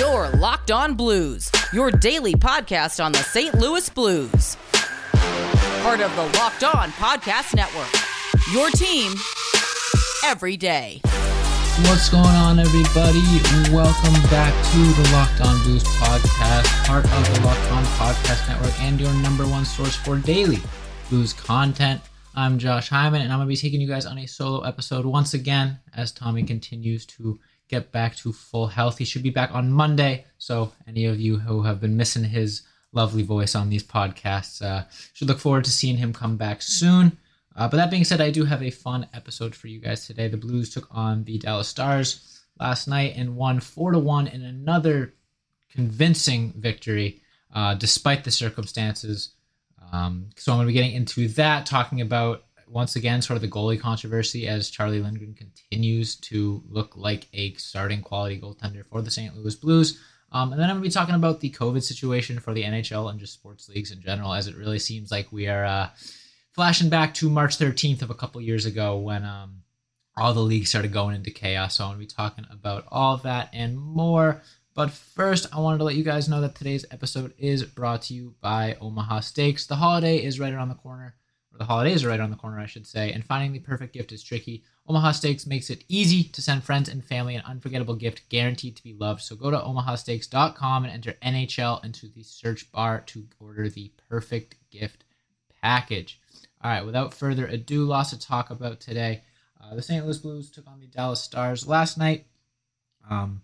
Your Locked On Blues, your daily podcast on the St. Louis Blues. Part of the Locked On Podcast Network. Your team every day. What's going on, everybody? Welcome back to the Locked On Blues podcast, part of the Locked On Podcast Network, and your number one source for daily blues content. I'm Josh Hyman, and I'm going to be taking you guys on a solo episode once again as Tommy continues to get back to full health. He should be back on Monday. So, any of you who have been missing his lovely voice on these podcasts uh, should look forward to seeing him come back soon. Uh, but that being said, I do have a fun episode for you guys today. The Blues took on the Dallas Stars last night and won four to one in another convincing victory, uh, despite the circumstances. Um, so I'm going to be getting into that, talking about once again sort of the goalie controversy as Charlie Lindgren continues to look like a starting quality goaltender for the St. Louis Blues. Um, and then I'm going to be talking about the COVID situation for the NHL and just sports leagues in general, as it really seems like we are uh, flashing back to March 13th of a couple years ago when um, all the leagues started going into chaos. So I'm going to be talking about all that and more. But first, I wanted to let you guys know that today's episode is brought to you by Omaha Steaks. The holiday is right around the corner or the holidays are right on the corner, I should say, and finding the perfect gift is tricky. Omaha Steaks makes it easy to send friends and family an unforgettable gift guaranteed to be loved. So go to omahasteaks.com and enter NHL into the search bar to order the perfect gift package. All right, without further ado, lots to talk about today. Uh, the St. Louis Blues took on the Dallas Stars last night um,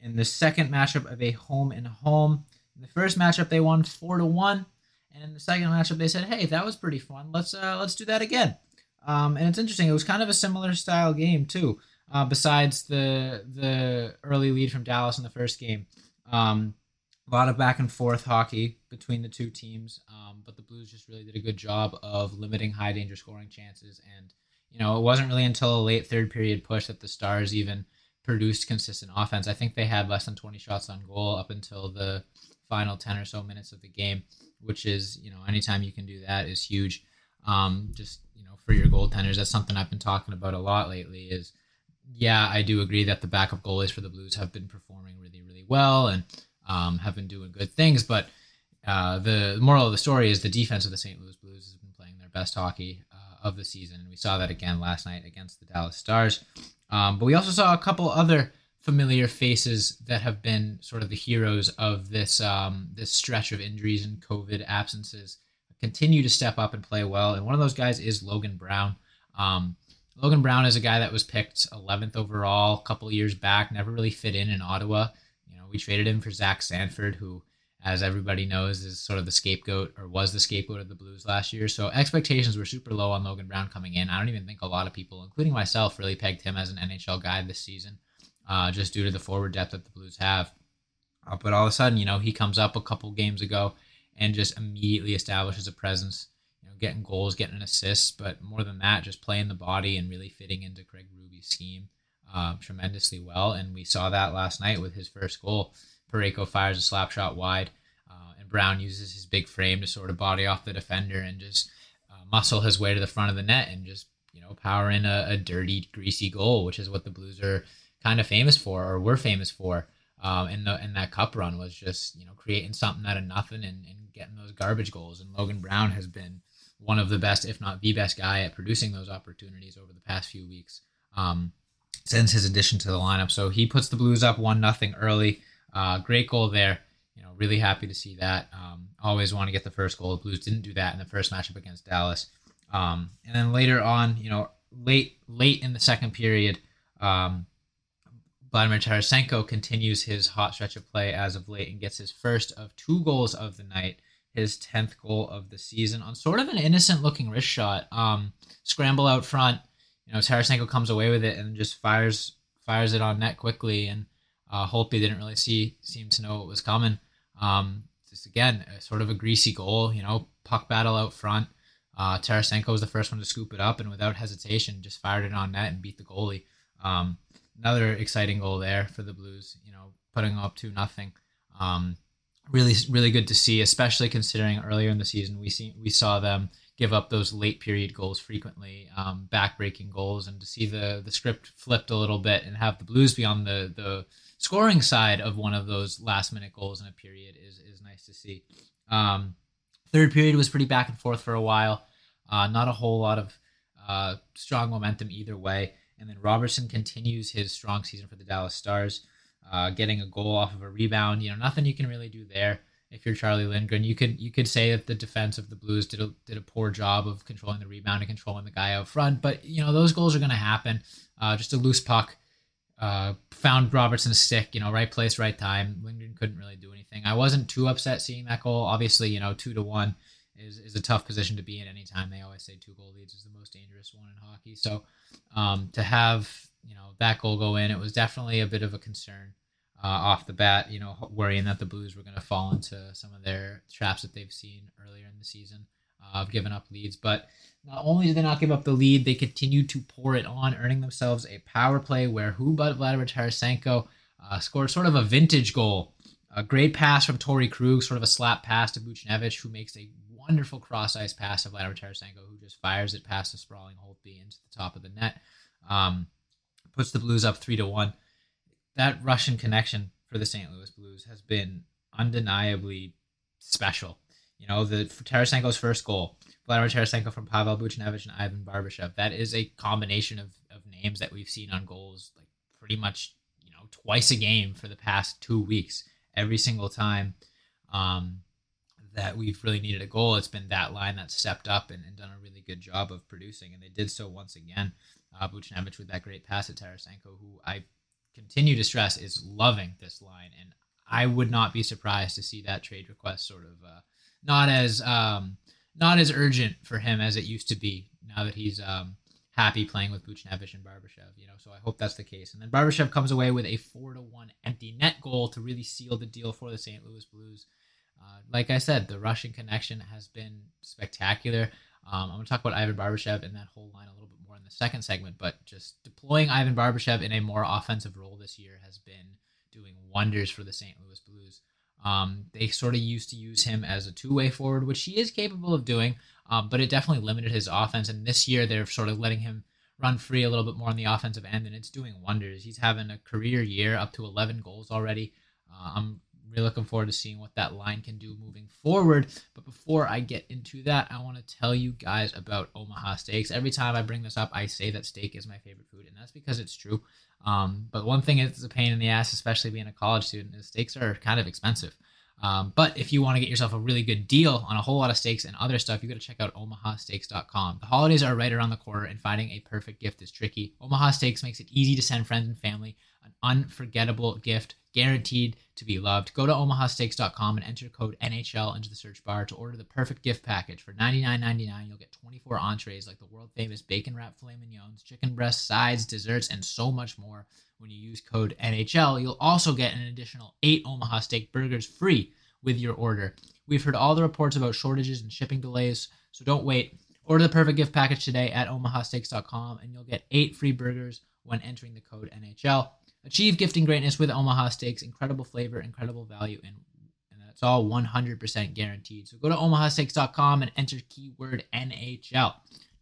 in the second matchup of a home and home. In the first matchup, they won four to one. And in the second matchup, they said, "Hey, that was pretty fun. Let's uh, let's do that again." Um, and it's interesting. It was kind of a similar style game too. Uh, besides the the early lead from Dallas in the first game, um, a lot of back and forth hockey between the two teams. Um, but the Blues just really did a good job of limiting high danger scoring chances. And you know, it wasn't really until a late third period push that the Stars even produced consistent offense. I think they had less than 20 shots on goal up until the final 10 or so minutes of the game which is you know anytime you can do that is huge. Um, just you know for your goaltenders, that's something I've been talking about a lot lately. Is yeah, I do agree that the backup goalies for the Blues have been performing really really well and um, have been doing good things, but uh, the moral of the story is the defense of the St. Louis Blues has been playing their best hockey uh, of the season, and we saw that again last night against the Dallas Stars. Um, but we also saw a couple other familiar faces that have been sort of the heroes of this um, this stretch of injuries and COVID absences continue to step up and play well. And one of those guys is Logan Brown. Um, Logan Brown is a guy that was picked 11th overall a couple years back, never really fit in in Ottawa. You know, we traded him for Zach Sanford, who, as everybody knows, is sort of the scapegoat or was the scapegoat of the Blues last year. So expectations were super low on Logan Brown coming in. I don't even think a lot of people, including myself, really pegged him as an NHL guy this season uh, just due to the forward depth that the Blues have. Uh, but all of a sudden, you know, he comes up a couple games ago and just immediately establishes a presence, you know, getting goals, getting assists, but more than that, just playing the body and really fitting into Craig Berube's scheme uh, tremendously well. And we saw that last night with his first goal. Parayko fires a slap shot wide, uh, and Brown uses his big frame to sort of body off the defender and just uh, muscle his way to the front of the net and just, you know, power in a, a dirty, greasy goal, which is what the Blues are kind of famous for, or were famous for, um, in the in that cup run was just you know creating something out of nothing and, and getting those garbage goals. And Logan Brown has been one of the best, if not the best guy at producing those opportunities over the past few weeks um, since his addition to the lineup. So he puts the Blues up one nothing early. Uh, great goal there. You know, really happy to see that. Um, always want to get the first goal. The Blues didn't do that in the first matchup against Dallas. Um, and then later on, you know, late late in the second period, um, Vladimir Tarasenko continues his hot stretch of play as of late and gets his first of two goals of the night, his 10th goal of the season on sort of an innocent looking wrist shot. Um, scramble out front. You know, Tarasenko comes away with it and just fires fires it on net quickly. And uh, Holtby didn't really see seem to know what was coming. Um, just again, sort of a greasy goal. You know, puck battle out front. Uh, Tarasenko was the first one to scoop it up and without hesitation just fired it on net and beat the goalie. Um, another exciting goal there for the Blues. You know, putting up two nothing. Um, really, really good to see, especially considering earlier in the season we see we saw them give up those late period goals frequently, um, backbreaking goals, and to see the the script flipped a little bit and have the Blues be on the the scoring side of one of those last minute goals in a period is is nice to see. Um, third period was pretty back and forth for a while. Uh, not a whole lot of uh, strong momentum either way. And then Robertson continues his strong season for the Dallas Stars, uh, getting a goal off of a rebound. You know, nothing you can really do there if you're Charlie Lindgren. You could you could say that the defense of the Blues did a, did a poor job of controlling the rebound and controlling the guy out front. But you know those goals are going to happen. Uh, just a loose puck uh, found Robertson's stick. You know, right place, right time. Lindgren couldn't really do anything. I wasn't too upset seeing that goal. Obviously, you know, two to one is, is a tough position to be in anytime. They always say two goal leads is the most dangerous one in hockey. So um, to have you know that goal go in, it was definitely a bit of a concern uh, off the bat. You know, worrying that the Blues were going to fall into some of their traps that they've seen earlier in the season uh, of giving up leads. But not only did they not give up the lead, they continued to pour it on, earning themselves a power play where who but Vladimir Tarasenko uh, scored sort of a vintage goal. A great pass from Torey Krug, sort of a slap pass to Buchnevich, who makes a wonderful cross ice pass to Vladimir Tarasenko, who just fires it past the sprawling Holtby into the top of the net. Um, puts the Blues up three to one. That Russian connection for the St. Louis Blues has been undeniably special. You know, the Tarasenko's first goal, Vladimir Tarasenko from Pavel Buchnevich and Ivan Barbashev. That is a combination of, of names that we've seen on goals like pretty much, you know, twice a game for the past two weeks. Every single time um, that we've really needed a goal, it's been that line that stepped up and, and done a really good job of producing. And they did so once again. Uh, Buchnevich with that great pass at Tarasenko, who I continue to stress is loving this line. And I would not be surprised to see that trade request sort of uh, not as um, not as urgent for him as it used to be now that he's um, happy playing with Buchnevich and Barbashev. You know, so I hope that's the case. And then Barbashev comes away with a four to one empty net goal to really seal the deal for the St. Louis Blues. Uh, like I said, the Russian connection has been spectacular. Um, I'm going to talk about Ivan Barbashev and that whole line a little bit more in the second segment, but just deploying Ivan Barbashev in a more offensive role this year has been doing wonders for the St. Louis Blues. Um, they sort of used to use him as a two way forward, which he is capable of doing, um, but it definitely limited his offense. And this year, they're sort of letting him run free a little bit more on the offensive end, and it's doing wonders. He's having a career year, up to 11 goals already. Uh, I'm really looking forward to seeing what that line can do moving forward. But before I get into that, I want to tell you guys about Omaha Steaks. Every time I bring this up, I say that steak is my favorite food, and that's because it's true. Um, but one thing is a pain in the ass, especially being a college student, is steaks are kind of expensive. Um, but if you want to get yourself a really good deal on a whole lot of steaks and other stuff, you got to check out omahasteaks.com. The holidays are right around the corner, and finding a perfect gift is tricky. Omaha Steaks makes it easy to send friends and family an unforgettable gift guaranteed to be loved. Go to omahasteaks.com and enter code NHL into the search bar to order the perfect gift package. For $99.99, you'll get 24 entrees like the world famous bacon wrapped filet mignons, chicken breast sides, desserts, and so much more. When you use code NHL, you'll also get an additional eight Omaha Steak burgers free with your order. We've heard all the reports about shortages and shipping delays, so don't wait. Order the perfect gift package today at omahasteaks.com and you'll get eight free burgers when entering the code NHL. Achieve gifting greatness with Omaha Steaks. Incredible flavor, incredible value, and, and that's all 100% guaranteed. So go to omahasteaks.com and enter keyword NHL.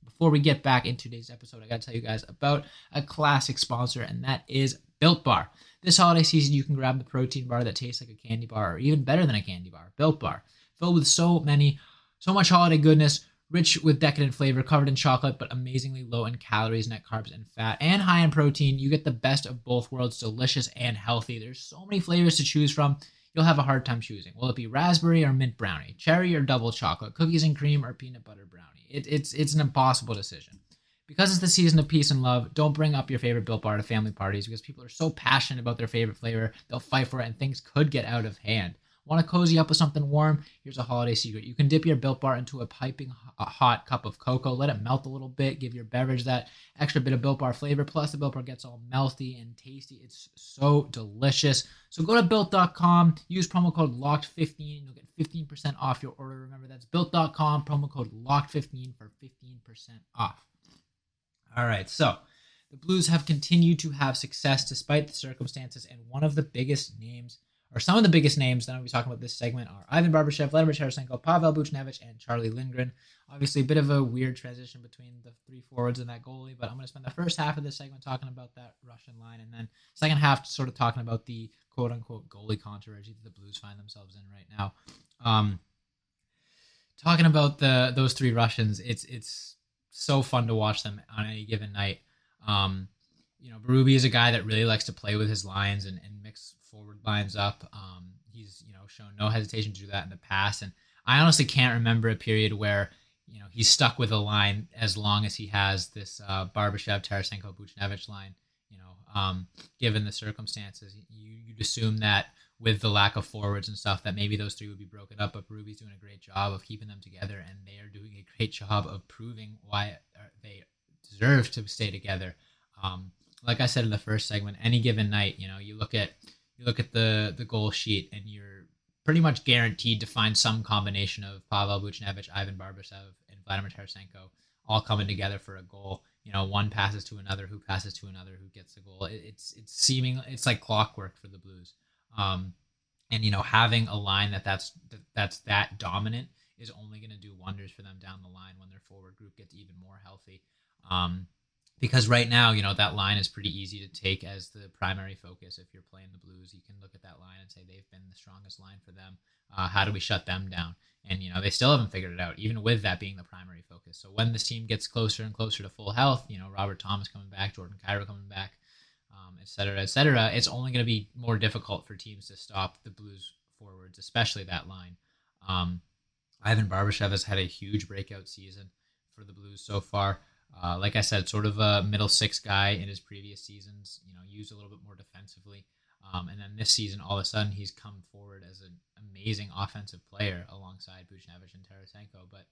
Before we get back in today's episode, I got to tell you guys about a classic sponsor, and that is Built Bar. This holiday season, you can grab the protein bar that tastes like a candy bar, or even better than a candy bar, Built Bar, filled with so many, so much holiday goodness rich with decadent flavor, covered in chocolate, but amazingly low in calories, net carbs, and fat, and high in protein. You get the best of both worlds, delicious and healthy. There's so many flavors to choose from. You'll have a hard time choosing. Will it be raspberry or mint brownie, cherry or double chocolate, cookies and cream or peanut butter brownie? It, it's it's an impossible decision. Because it's the season of peace and love, don't bring up your favorite Built Bar to family parties because people are so passionate about their favorite flavor, they'll fight for it and things could get out of hand. Want to cozy up with something warm? Here's a holiday secret. You can dip your Built Bar into a piping hot cup of cocoa, let it melt a little bit, give your beverage that extra bit of Built Bar flavor. Plus, the Built Bar gets all melty and tasty. It's so delicious. So go to built.com, use promo code LOCKED15, you'll get 15% off your order. Remember, that's built.com, promo code LOCKED15 for 15% off. All right, so the Blues have continued to have success despite the circumstances, and one of the biggest names are some of the biggest names that I'll be talking about this segment are Ivan Barbashev, Vladimir Tarasenko, Pavel Buchnevich, and Charlie Lindgren. Obviously, a bit of a weird transition between the three forwards and that goalie, but I'm going to spend the first half of this segment talking about that Russian line, and then second half sort of talking about the quote unquote goalie controversy that the Blues find themselves in right now. Um, talking about the those three Russians, it's it's so fun to watch them on any given night. Um, you know, Berube is a guy that really likes to play with his lines and, and mix forward lines up. Um, he's you know shown no hesitation to do that in the past, and I honestly can't remember a period where you know he's stuck with a line as long as he has this uh, Barbashev, Tarasenko, Buchnevich line. You know, um, given the circumstances, you, you'd assume that with the lack of forwards and stuff that maybe those three would be broken up. But Berube's doing a great job of keeping them together, and they are doing a great job of proving why they deserve to stay together. Um, like I said in the first segment, any given night, you know, you look at you look at the the goal sheet, and you're pretty much guaranteed to find some combination of Pavel Buchnevich, Ivan Barbashev, and Vladimir Tarasenko all coming together for a goal. You know, one passes to another, who passes to another, who gets the goal. It, it's it's seeming it's like clockwork for the Blues. Um, and you know, having a line that that's that, that's that dominant is only going to do wonders for them down the line when their forward group gets even more healthy. Um, because right now, you know, that line is pretty easy to take as the primary focus. If you're playing the Blues, you can look at that line and say they've been the strongest line for them. Uh, how do we shut them down? And you know, they still haven't figured it out, even with that being the primary focus. So when this team gets closer and closer to full health, you know, Robert Thomas coming back, Jordan Kyrou coming back, um, et cetera, et cetera, it's only going to be more difficult for teams to stop the Blues forwards, especially that line. Um, Ivan Barbashev has had a huge breakout season for the Blues so far. Uh, like I said, sort of a middle six guy in his previous seasons, you know, used a little bit more defensively. Um, and then this season, all of a sudden, he's come forward as an amazing offensive player alongside Buchnevich and Tarasenko. But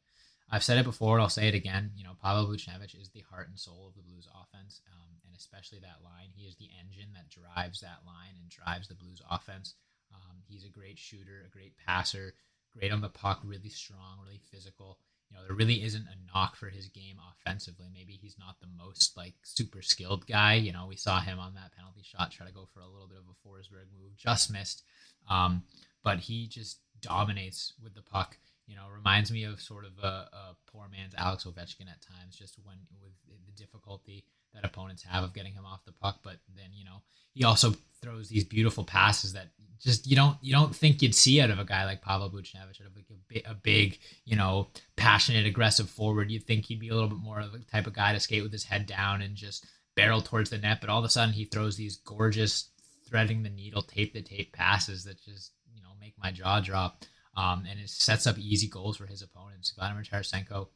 I've said it before, and I'll say it again. You know, Pavel Buchnevich is the heart and soul of the Blues offense, um, and especially that line. He is the engine that drives that line and drives the Blues offense. Um, he's a great shooter, a great passer, great on the puck, really strong, really physical. You know, there really isn't a knock for his game offensively. Maybe he's not the most like super skilled guy. You know, we saw him on that penalty shot try to go for a little bit of a Forsberg move, just missed. Um, but he just dominates with the puck you know, reminds me of sort of a, a, poor man's Alex Ovechkin at times, just when with the difficulty that opponents have of getting him off the puck. But then, you know, he also throws these beautiful passes that just you don't you don't think you'd see out of a guy like Pavel Buchnevich, out of like a, big, a big, you know, passionate, aggressive forward. You'd think he'd be a little bit more of the type of guy to skate with his head down and just barrel towards the net. But all of a sudden, he throws these gorgeous, threading the needle, tape the tape passes that just you know make my jaw drop um, and it sets up easy goals for his opponents. Vladimir Tarasenko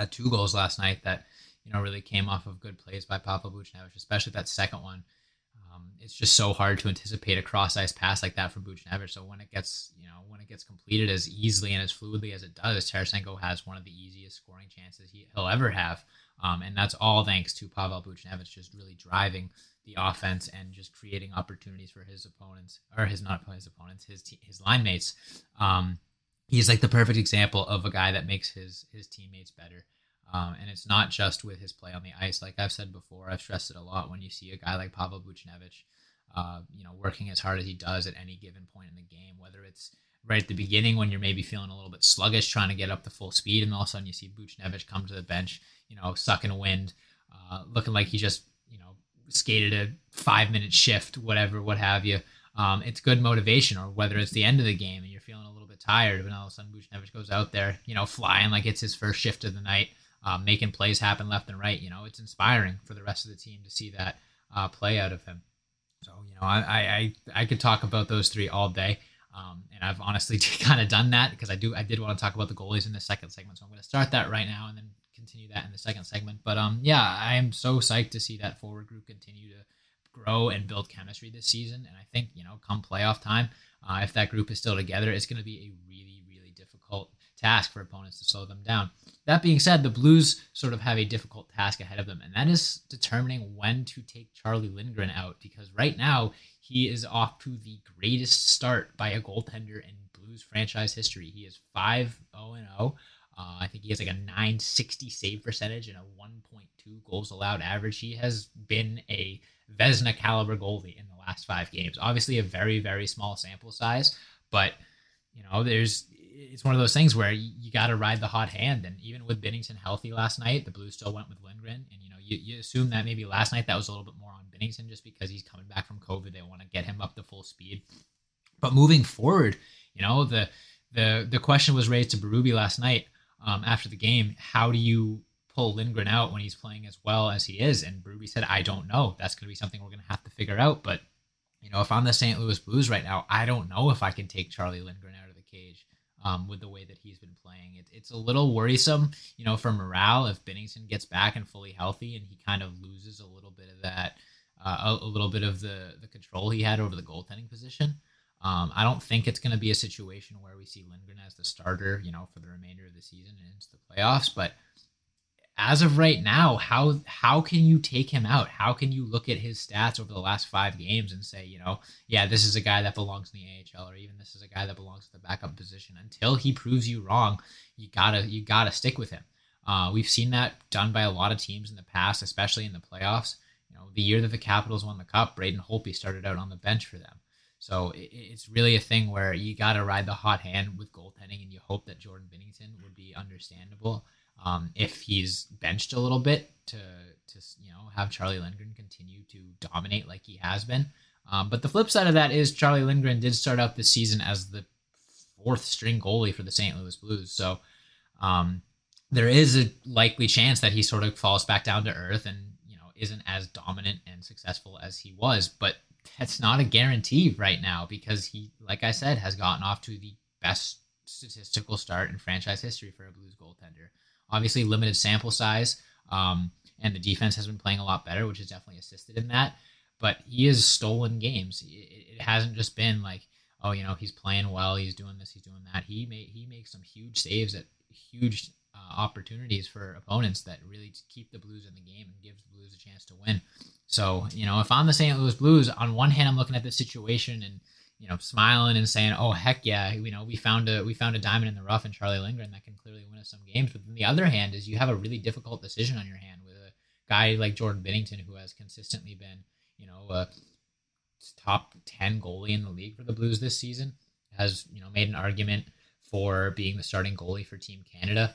had two goals last night that you know really came off of good plays by Pavel Buchnevich, especially that second one. Um, it's just so hard to anticipate a cross ice pass like that from Buchnevich. So when it gets you know when it gets completed as easily and as fluidly as it does, Tarasenko has one of the easiest scoring chances he, will ever have. Um, and that's all thanks to Pavel Buchnevich just really driving the offense and just creating opportunities for his opponents or his not his opponents, his his line mates. Um, he's like the perfect example of a guy that makes his his teammates better. Um, and it's not just with his play on the ice. Like I've said before, I've stressed it a lot. When you see a guy like Pavel Buchnevich, uh, you know, working as hard as he does at any given point in the game, whether it's right at the beginning when you're maybe feeling a little bit sluggish, trying to get up to full speed, and all of a sudden you see Buchnevich come to the bench, you know, sucking wind, uh, looking like he just you know, skated a five minute shift, whatever, what have you. Um, it's good motivation, or whether it's the end of the game and you're feeling a little tired, and all of a sudden Buchnevich goes out there, you know, flying like it's his first shift of the night, um, making plays happen left and right. You know, it's inspiring for the rest of the team to see that uh, play out of him. So, you know, I, I, I could talk about those three all day. Um, and I've honestly kind of done that because I do I did want to talk about the goalies in the second segment, so I'm going to start that right now and then continue that in the second segment. But um, yeah, I am so psyched to see that forward group continue to grow and build chemistry this season. And I think you know, come playoff time, uh, if that group is still together, it's going to be a really, really difficult task for opponents to slow them down. That being said, the Blues sort of have a difficult task ahead of them, and that is determining when to take Charlie Lindgren out because right now he is off to the greatest start by a goaltender in Blues franchise history. He is 5 0 0. Uh, I think he has like a 960 save percentage and a 1.2 goals allowed average. He has been a Vezina caliber goalie in the last five games. Obviously, a very very small sample size, but you know, there's it's one of those things where you, you got to ride the hot hand. And even with Binnington healthy last night, the Blues still went with Lindgren. And, you know, you, you assume that maybe last night that was a little bit more on Binnington just because he's coming back from COVID. They want to get him up to full speed. But moving forward, you know, the the the question was raised to Berube last night um, after the game. How do you pull Lindgren out when he's playing as well as he is? And Berube said, I don't know. That's going to be something we're going to have to figure out. But, you know, if I'm the St. Louis Blues right now, I don't know if I can take Charlie Lindgren out of the cage um, with the way that he's been playing. It, it's a little worrisome, you know, for morale if Binnington gets back and fully healthy and he kind of loses a little bit of that, uh, a, a, little bit of the, the control he had over the goaltending position. Um, I don't think it's going to be a situation where we see Lindgren as the starter, you know, for the remainder of the season and into the playoffs. But as of right now, how how can you take him out? How can you look at his stats over the last five games and say, you know, yeah, this is a guy that belongs in the AHL, or even this is a guy that belongs to the backup position? Until he proves you wrong, you gotta you gotta stick with him. Uh, we've seen that done by a lot of teams in the past, especially in the playoffs. You know, the year that the Capitals won the Cup, Braden Holtby started out on the bench for them. So it, it's really a thing where you got to ride the hot hand with goaltending, and you hope that Jordan Binnington would be understandable um, if he's benched a little bit to to you know have Charlie Lindgren continue to dominate like he has been. Um, but the flip side of that is Charlie Lindgren did start out this season as the fourth string goalie for the St. Louis Blues, so um, there is a likely chance that he sort of falls back down to earth and you know isn't as dominant and successful as he was. But that's not a guarantee right now because he, like I said, has gotten off to the best statistical start in franchise history for a Blues goaltender. Obviously, limited sample size, um, and the defense has been playing a lot better, which has definitely assisted in that. But he has stolen games. It, it hasn't just been like, oh, you know, he's playing well, he's doing this, he's doing that. He made he makes some huge saves at huge uh, opportunities for opponents that really keep the Blues in the game and gives the Blues a chance to win. So, you know, if I'm the St. Louis Blues, on one hand, I'm looking at this situation and you know, smiling and saying, "Oh heck yeah, you know, we found a we found a diamond in the rough in Charlie Lindgren that can clearly win us some games." But then the other hand is you have a really difficult decision on your hand with a guy like Jordan Binnington who has consistently been, you know, a top ten goalie in the league for the Blues this season. Has you know made an argument for being the starting goalie for Team Canada.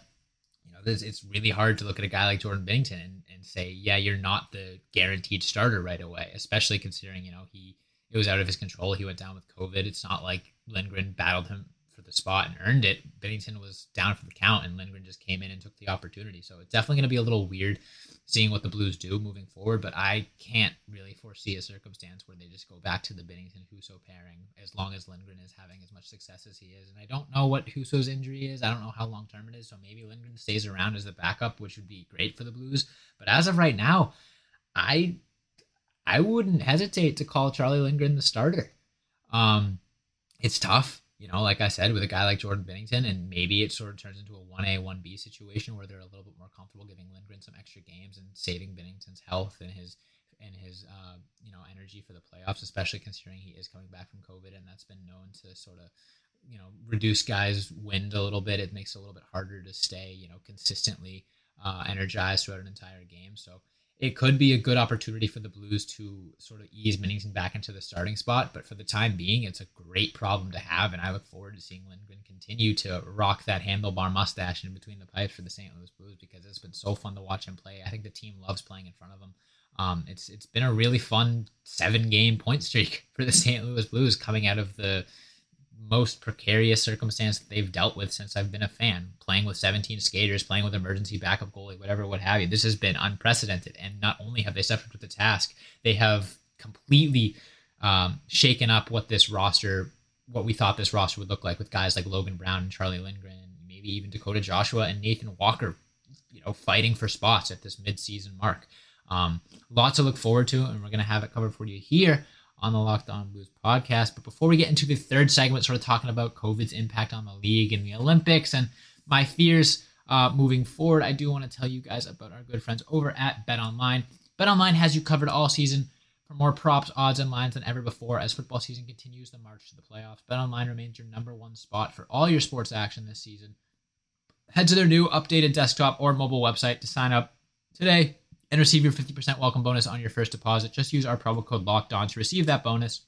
You know, this, it's really hard to look at a guy like Jordan Binnington and, and say, yeah, you're not the guaranteed starter right away, especially considering you know he it was out of his control. He went down with COVID. It's not like Lindgren battled him for the spot and earned it. Binnington was down for the count, and Lindgren just came in and took the opportunity. So it's definitely going to be a little weird seeing what the Blues do moving forward. But I can't really foresee a circumstance where they just go back to the Binnington Husso pairing as long as Lindgren is having as much success as he is. And I don't know what Husso's injury is. I don't know how long term it is. So maybe Lindgren stays around as the backup, which would be great for the Blues. But as of right now, I I wouldn't hesitate to call Charlie Lindgren the starter. Um, it's tough, you know, like I said, with a guy like Jordan Binnington, and maybe it sort of turns into a 1A, 1B situation where they're a little bit more comfortable giving Lindgren some extra games and saving Binnington's health and his and his uh, you know energy for the playoffs, especially considering he is coming back from COVID, and that's been known to sort of you know reduce guys' wind a little bit. It makes it a little bit harder to stay you know consistently uh, energized throughout an entire game. So it could be a good opportunity for the Blues to sort of ease Binnington back into the starting spot. But for the time being, it's a great problem to have, and I look forward to seeing Lindgren continue to rock that handlebar mustache in between the pipes for the St. Louis Blues because it's been so fun to watch him play. I think the team loves playing in front of him. Um, it's it's been a really fun seven game point streak for the St. Louis Blues coming out of the most precarious circumstance that they've dealt with since I've been a fan. Playing with 17 skaters, playing with emergency backup goalie, whatever, what have you. This has been unprecedented. And not only have they up to the task, they have completely um, shaken up what this roster, what we thought this roster would look like with guys like Logan Brown and Charlie Lindgren, and maybe even Dakota Joshua and Nathan Walker, you know, fighting for spots at this midseason mark. Um, lots to look forward to, and we're going to have it covered for you here on the Locked On Blues podcast. But before we get into the third segment, sort of talking about COVID's impact on the league and the Olympics and my fears uh, moving forward, I do want to tell you guys about our good friends over at Bet Online. Bet Online has you covered all season for more props, odds, and lines than ever before as football season continues the march to the playoffs. Bet Online remains your number one spot for all your sports action this season. Head to their new updated desktop or mobile website to sign up today and receive your 50% welcome bonus on your first deposit. Just use our promo code locked on to receive that bonus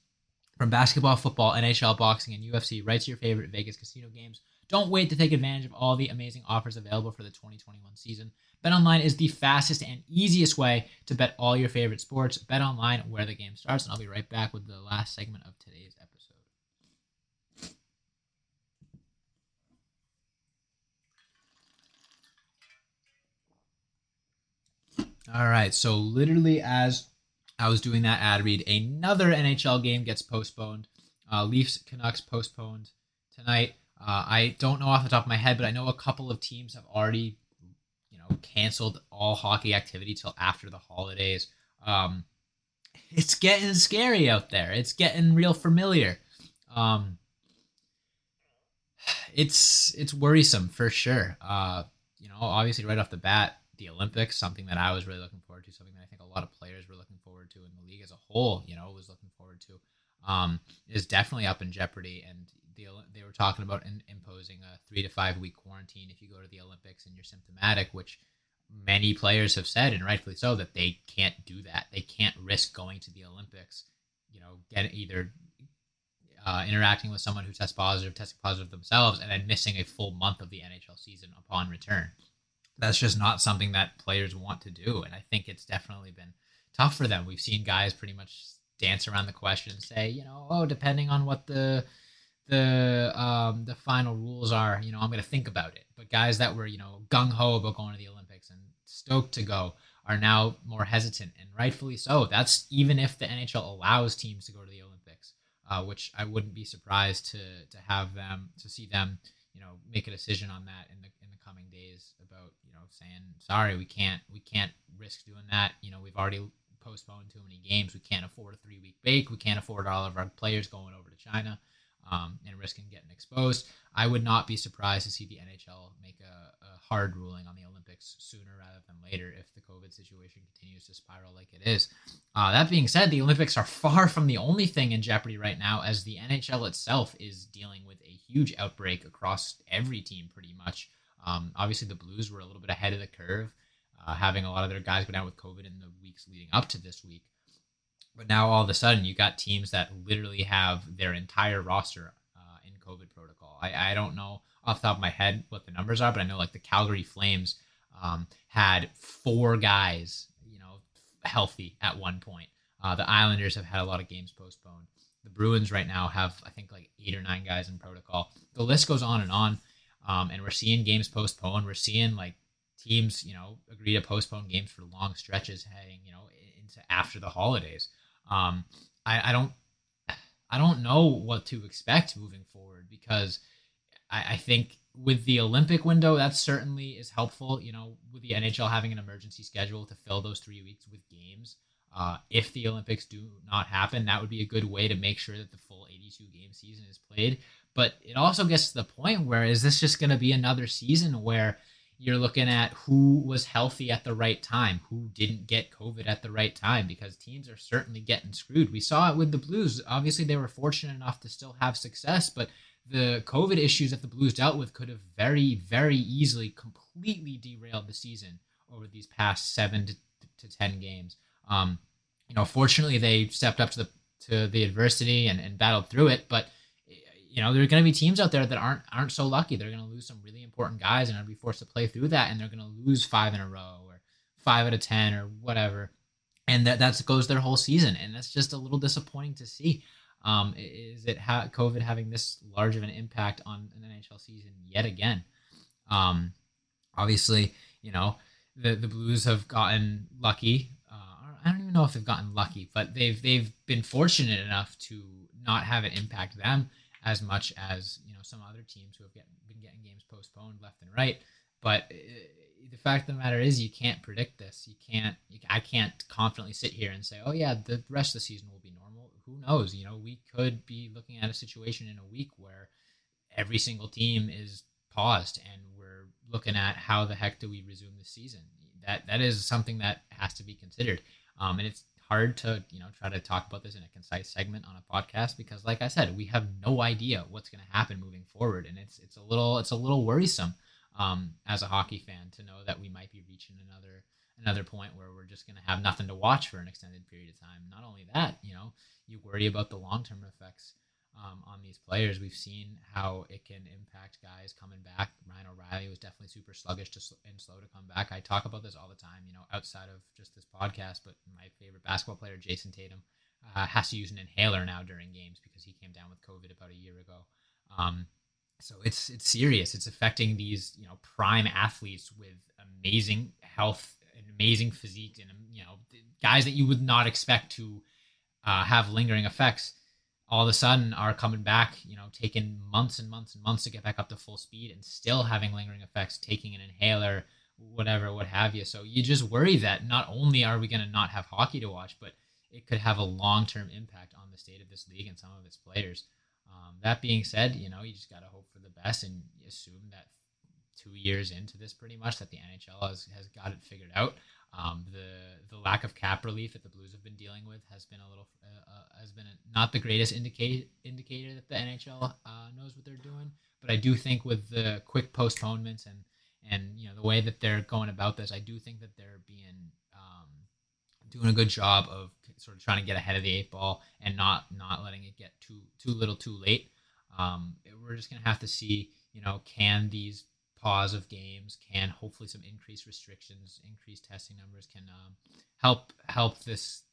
from basketball, football, NHL, boxing, and UFC right to your favorite Vegas casino games. Don't wait to take advantage of all the amazing offers available for the 2021 season. BetOnline is the fastest and easiest way to bet all your favorite sports. BetOnline, where the game starts, and I'll be right back with the last segment of today's episode. All right, so literally as I was doing that ad read, another NHL game gets postponed. Uh, Leafs Canucks postponed tonight. Uh, I don't know off the top of my head, but I know a couple of teams have already, you know, canceled all hockey activity till after the holidays. Um, it's getting scary out there. It's getting real familiar. Um, it's it's worrisome for sure. Uh, you know, obviously right off the bat, the Olympics, something that I was really looking forward to, something that I think a lot of players were looking forward to, in the league as a whole, you know, was looking forward to, um, is definitely up in jeopardy. And the they were talking about in, imposing a three to five week quarantine if you go to the Olympics and you're symptomatic, which many players have said, and rightfully so, that they can't do that. They can't risk going to the Olympics. You know, get either uh, interacting with someone who tests positive, testing positive themselves, and then missing a full month of the NHL season upon return. That's just not something that players want to do, and I think it's definitely been tough for them. We've seen guys pretty much dance around the question and say, you know, oh, depending on what the the um, the final rules are, you know, I'm going to think about it. But guys that were, you know, gung ho about going to the Olympics and stoked to go are now more hesitant, and rightfully so. That's even if the NHL allows teams to go to the Olympics, uh, which I wouldn't be surprised to to have them to see them, you know, make a decision on that in the in the coming days about, you know, saying sorry, we can't we can't risk doing that. You know, we've already postponed too many games. We can't afford a three week break. We can't afford all of our players going over to China um, and risking getting exposed. I would not be surprised to see the NHL make a, a, hard ruling on the Olympics sooner rather than later if the COVID situation continues to spiral like it is. Uh, that being said, the Olympics are far from the only thing in jeopardy right now, as the NHL itself is dealing with a huge outbreak across every team pretty much. Um, obviously, the Blues were a little bit ahead of the curve, uh, having a lot of their guys go down with COVID in the weeks leading up to this week. But now all of a sudden, you got teams that literally have their entire roster uh, in COVID protocol. I, I don't know off the top of my head what the numbers are, but I know like the Calgary Flames um, had four guys, you know, healthy at one point. Uh, the Islanders have had a lot of games postponed. The Bruins right now have, I think, like eight or nine guys in protocol. The list goes on and on. Um, and we're seeing games postponed. We're seeing like teams, you know, agree to postpone games for long stretches heading, you know, into after the holidays. Um, I, I don't I don't know what to expect moving forward because I, I think with the Olympic window, that certainly is helpful. You know, with the NHL having an emergency schedule to fill those three weeks with games. Uh, if the Olympics do not happen, that would be a good way to make sure that the full 82 game season is played. But it also gets to the point where is this just going to be another season where you're looking at who was healthy at the right time, who didn't get COVID at the right time, because teams are certainly getting screwed. We saw it with the Blues. Obviously, they were fortunate enough to still have success, but the COVID issues that the Blues dealt with could have very, very easily completely derailed the season over these past seven to, to ten games. Um, you know, fortunately, they stepped up to the to the adversity and, and battled through it, but you know, there are going to be teams out there that aren't aren't so lucky. They're going to lose some really important guys and are be forced to play through that, and they're going to lose five in a row or five out of ten or whatever, and that that goes their whole season, and that's just a little disappointing to see. Um, is it ha- COVID having this large of an impact on an NHL season yet again? Um, obviously, you know the the Blues have gotten lucky. Uh, I don't even know if they've gotten lucky, but they've they've been fortunate enough to not have it impact them as much as you know some other teams who have get, been getting games postponed left and right. But uh, the fact of the matter is, you can't predict this. You can't. You, I can't confidently sit here and say, "Oh yeah, the rest of the season will be normal." Who knows? You know, we could be looking at a situation in a week where every single team is paused, and we're looking at how the heck do we resume the season. That that is something that has to be considered, um, and it's hard to you know try to talk about this in a concise segment on a podcast because like i said we have no idea what's going to happen moving forward and it's it's a little it's a little worrisome um, as a hockey fan to know that we might be reaching another another point where we're just going to have nothing to watch for an extended period of time. Not only that, you know, you worry about the long term effects um, on these players. We've seen how it can impact guys coming back. Ryan O'Reilly was definitely super sluggish to, and slow to come back. I talk about this all the time, you know, outside of just this podcast. But my favorite basketball player, Jayson Tatum, uh, has to use an inhaler now during games because he came down with COVID about a year ago. Um, so it's it's serious. It's affecting these you know prime athletes with amazing health and amazing physique, and you know guys that you would not expect to uh, have lingering effects all of a sudden are coming back, you know, taking months and months and months to get back up to full speed and still having lingering effects, taking an inhaler, whatever, what have you. So you just worry that not only are we going to not have hockey to watch, but it could have a long term impact on the state of this league and some of its players. Um, that being said, you know, you just got to hope for the best and assume that two years into this, pretty much, that the NHL has, has got it figured out. Um, the the lack of cap relief that the Blues have been dealing with has been a little uh, has been not the greatest indicate, indicator that the NHL uh, knows what they're doing. But I do think with the quick postponements and and you know the way that they're going about this, I do think that they're being um, doing a good job of sort of trying to get ahead of the eight ball and not not letting it get too too little too late. Um, we're just gonna have to see, you know, can these pause of games can hopefully some increased restrictions, increased testing numbers can um, help help this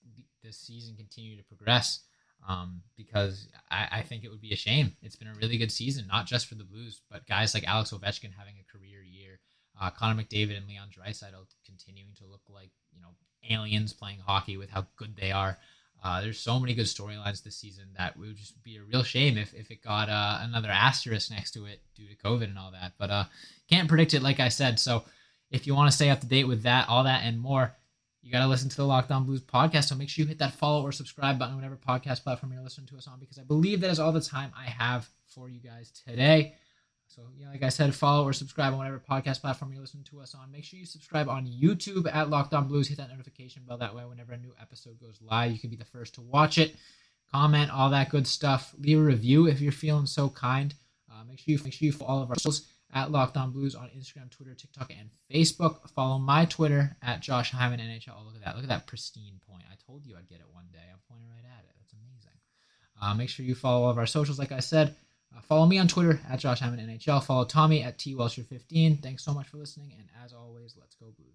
this season continue to progress. Um, because I, I, think it would be a shame. It's been a really good season, not just for the Blues, but guys like Alex Ovechkin having a career year, uh, Connor McDavid and Leon Draisaitl continuing to look like you know aliens playing hockey with how good they are. Uh, there's so many good storylines this season that would just be a real shame if, if it got uh, another asterisk next to it due to COVID and all that. But uh, can't predict it, like I said. So if you want to stay up to date with that, all that, and more, you got to listen to the Locked On Blues podcast. So make sure you hit that follow or subscribe button, whatever podcast platform you're listening to us on, because I believe that is all the time I have for you guys today. So, yeah, like I said, follow or subscribe on whatever podcast platform you're listening to us on. Make sure you subscribe on YouTube at Locked On Blues. Hit that notification bell. That way, whenever a new episode goes live, you can be the first to watch it. Comment, all that good stuff. Leave a review if you're feeling so kind. Uh, make sure you make sure you follow all of our socials at Locked On Blues on Instagram, Twitter, TikTok, and Facebook. Follow my Twitter at Josh Hyman NHL. Oh, look at that! Look at that pristine point. I told you I'd get it one day. I'm pointing right at it. That's amazing. Uh, make sure you follow all of our socials, like I said. Uh, follow me on Twitter at Josh Hyman NHL. Follow Tommy at T Welcher15. Thanks so much for listening, and as always, let's go Blues.